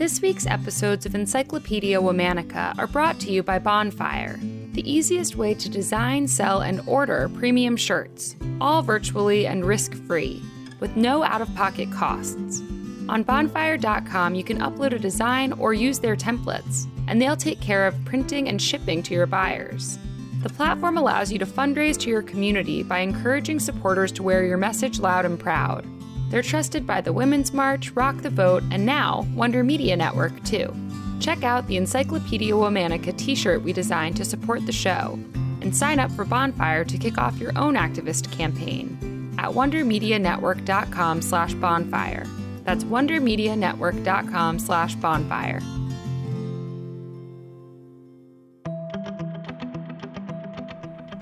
This week's episodes of Encyclopedia Womannica are brought to you by Bonfire, the easiest way to design, sell, and order premium shirts, all virtually and risk free, with no out of pocket costs. On bonfire.com, you can upload a design or use their templates, and they'll take care of printing and shipping to your buyers. The platform allows you to fundraise to your community by encouraging supporters to wear your message loud and proud. They're trusted by the Women's March, Rock the Vote, and now Wonder Media Network, too. Check out the Encyclopedia Womannica t shirt we designed to support the show, and sign up for Bonfire to kick off your own activist campaign at wondermedianetwork.com slash bonfire. That's wondermedianetwork.com slash bonfire.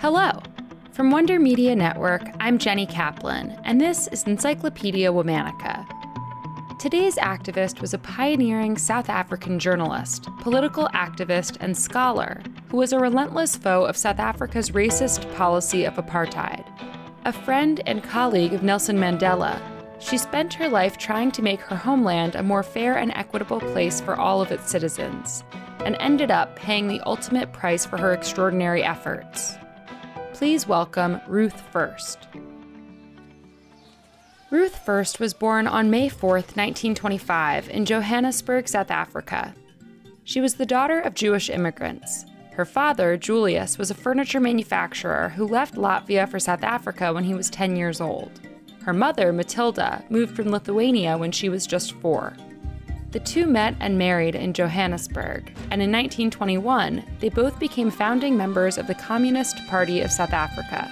Hello. From Wonder Media Network, I'm Jenny Kaplan, and this is Encyclopedia Womannica. Today's activist was a pioneering South African journalist, political activist, and scholar who was a relentless foe of South Africa's racist policy of apartheid. A friend and colleague of Nelson Mandela, she spent her life trying to make her homeland a more fair and equitable place for all of its citizens, and ended up paying the ultimate price for her extraordinary efforts please welcome Ruth First. Ruth First was born on May 4, 1925, in Johannesburg, South Africa. She was the daughter of Jewish immigrants. Her father, Julius, was a furniture manufacturer who left Latvia for South Africa when he was 10 years old. Her mother, Matilda, moved from Lithuania when she was just four. The two met and married in Johannesburg, and in 1921, they both became founding members of the Communist Party of South Africa.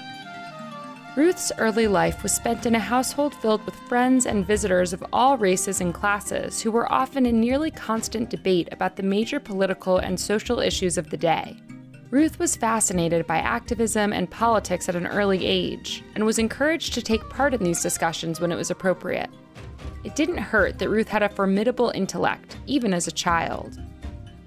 Ruth's early life was spent in a household filled with friends and visitors of all races and classes who were often in nearly constant debate about the major political and social issues of the day. Ruth was fascinated by activism and politics at an early age and was encouraged to take part in these discussions when it was appropriate. It didn't hurt that Ruth had a formidable intellect, even as a child.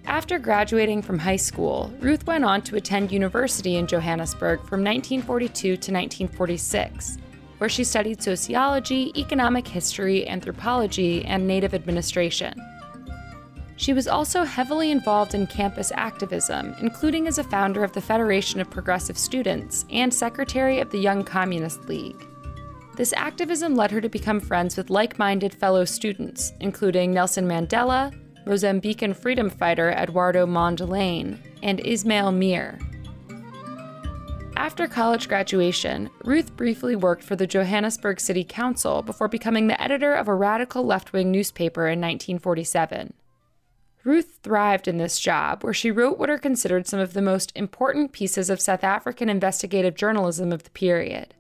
After graduating from high school, Ruth went on to attend university in Johannesburg from 1942 to 1946, where she studied sociology, economic history, anthropology, and native administration. She was also heavily involved in campus activism, including as a founder of the Federation of Progressive Students and secretary of the Young Communist League. This activism led her to become friends with like minded fellow students, including Nelson Mandela, Mozambican freedom fighter Eduardo Mondlane, and Ismail Meer. After college graduation, Ruth briefly worked for the Johannesburg City Council before becoming the editor of a radical left wing newspaper in 1947. Ruth thrived in this job, where she wrote what are considered some of the most important pieces of South African investigative journalism of the period.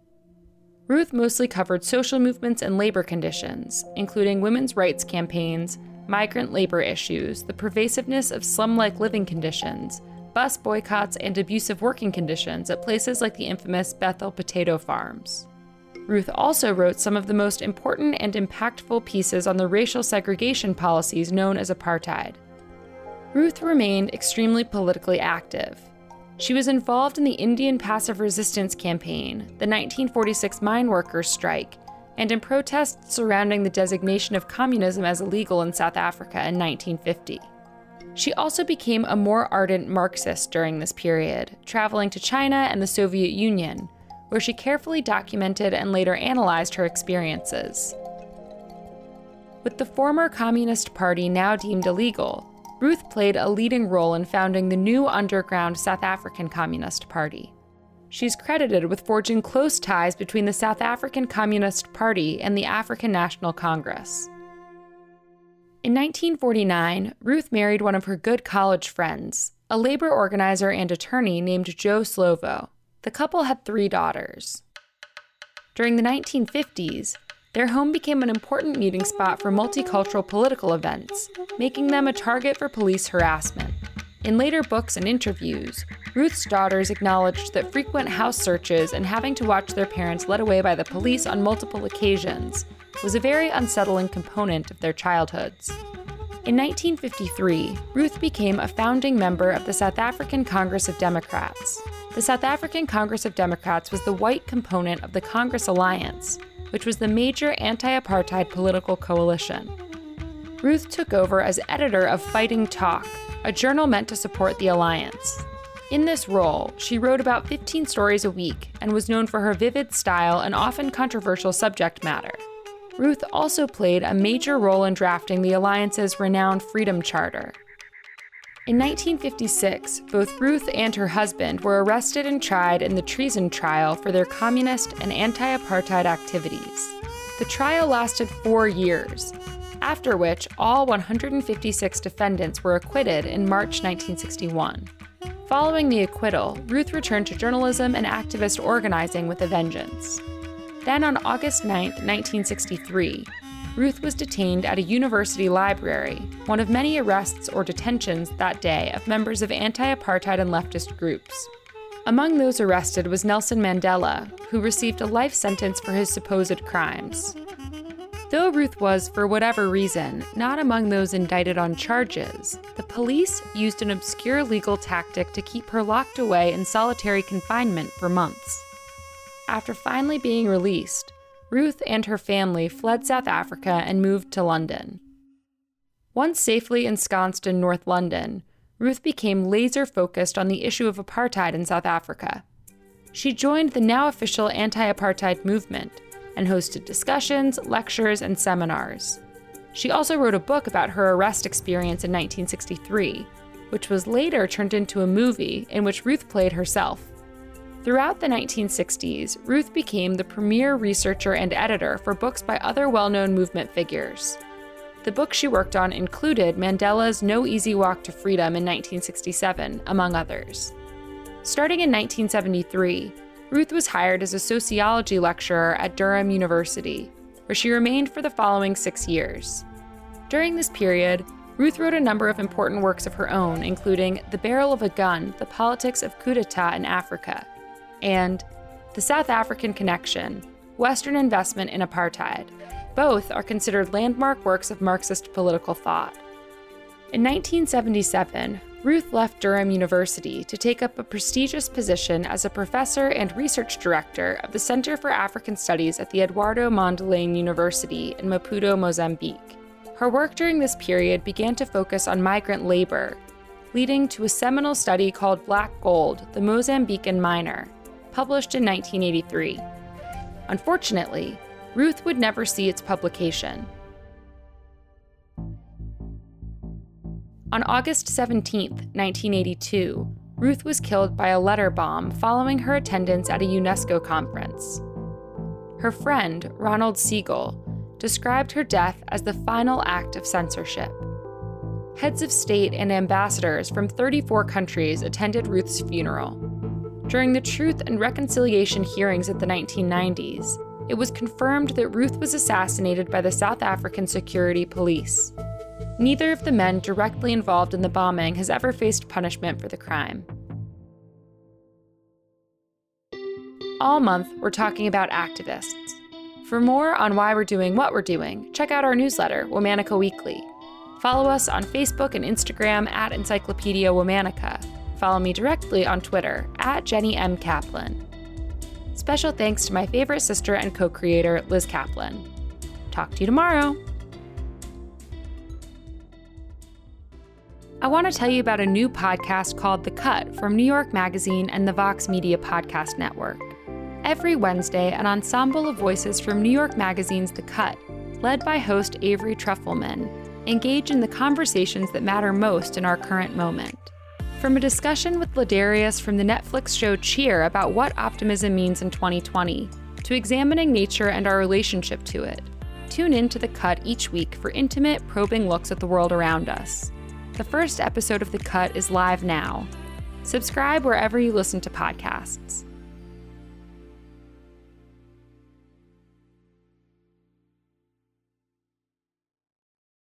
Ruth mostly covered social movements and labor conditions, including women's rights campaigns, migrant labor issues, the pervasiveness of slum like living conditions, bus boycotts, and abusive working conditions at places like the infamous Bethel potato farms. Ruth also wrote some of the most important and impactful pieces on the racial segregation policies known as apartheid. Ruth remained extremely politically active, she was involved in the Indian Passive Resistance Campaign, the 1946 mine workers' strike, and in protests surrounding the designation of communism as illegal in South Africa in 1950. She also became a more ardent Marxist during this period, traveling to China and the Soviet Union, where she carefully documented and later analyzed her experiences. With the former Communist Party now deemed illegal, Ruth played a leading role in founding the new underground South African Communist Party. She's credited with forging close ties between the South African Communist Party and the African National Congress. In 1949, Ruth married one of her good college friends, a labor organizer and attorney named Joe Slovo. The couple had three daughters. During the 1950s, their home became an important meeting spot for multicultural political events, making them a target for police harassment. In later books and interviews, Ruth's daughters acknowledged that frequent house searches and having to watch their parents led away by the police on multiple occasions was a very unsettling component of their childhoods. In 1953, Ruth became a founding member of the South African Congress of Democrats. The South African Congress of Democrats was the white component of the Congress Alliance, which was the major anti apartheid political coalition. Ruth took over as editor of Fighting Talk, a journal meant to support the alliance. In this role, she wrote about 15 stories a week and was known for her vivid style and often controversial subject matter. Ruth also played a major role in drafting the Alliance's renowned Freedom Charter. In 1956, both Ruth and her husband were arrested and tried in the treason trial for their communist and anti apartheid activities. The trial lasted four years, after which all 156 defendants were acquitted in March 1961. Following the acquittal, Ruth returned to journalism and activist organizing with a vengeance. Then on August 9, 1963, Ruth was detained at a university library, one of many arrests or detentions that day of members of anti apartheid and leftist groups. Among those arrested was Nelson Mandela, who received a life sentence for his supposed crimes. Though Ruth was, for whatever reason, not among those indicted on charges, the police used an obscure legal tactic to keep her locked away in solitary confinement for months. After finally being released, Ruth and her family fled South Africa and moved to London. Once safely ensconced in North London, Ruth became laser focused on the issue of apartheid in South Africa. She joined the now official anti apartheid movement and hosted discussions, lectures, and seminars. She also wrote a book about her arrest experience in 1963, which was later turned into a movie in which Ruth played herself. Throughout the 1960s, Ruth became the premier researcher and editor for books by other well known movement figures. The books she worked on included Mandela's No Easy Walk to Freedom in 1967, among others. Starting in 1973, Ruth was hired as a sociology lecturer at Durham University, where she remained for the following six years. During this period, Ruth wrote a number of important works of her own, including The Barrel of a Gun The Politics of Coup d'etat in Africa, and The South African Connection Western Investment in Apartheid. Both are considered landmark works of Marxist political thought. In 1977, Ruth left Durham University to take up a prestigious position as a professor and research director of the Center for African Studies at the Eduardo Mondlane University in Maputo, Mozambique. Her work during this period began to focus on migrant labor, leading to a seminal study called Black Gold The Mozambican Miner, published in 1983. Unfortunately, Ruth would never see its publication. On August 17, 1982, Ruth was killed by a letter bomb following her attendance at a UNESCO conference. Her friend, Ronald Segal, described her death as the final act of censorship. Heads of state and ambassadors from 34 countries attended Ruth's funeral. During the Truth and Reconciliation hearings of the 1990s, it was confirmed that Ruth was assassinated by the South African Security Police. Neither of the men directly involved in the bombing has ever faced punishment for the crime. All month, we're talking about activists. For more on why we're doing what we're doing, check out our newsletter, Womannica Weekly. Follow us on Facebook and Instagram at Encyclopedia Womannica follow me directly on Twitter at Jenny M. Kaplan. Special thanks to my favorite sister and co creator, Liz Kaplan. Talk to you tomorrow. I want to tell you about a new podcast called The Cut from New York Magazine and the Vox Media Podcast Network. Every Wednesday, an ensemble of voices from New York Magazine's The Cut, led by host Avery Trufelman, engage in the conversations that matter most in our current moment. From a discussion with Ladarius from the Netflix show Cheer about what optimism means in 2020, to examining nature and our relationship to it, tune in to The Cut each week for intimate, probing looks at the world around us. The first episode of The Cut is live now. Subscribe wherever you listen to podcasts.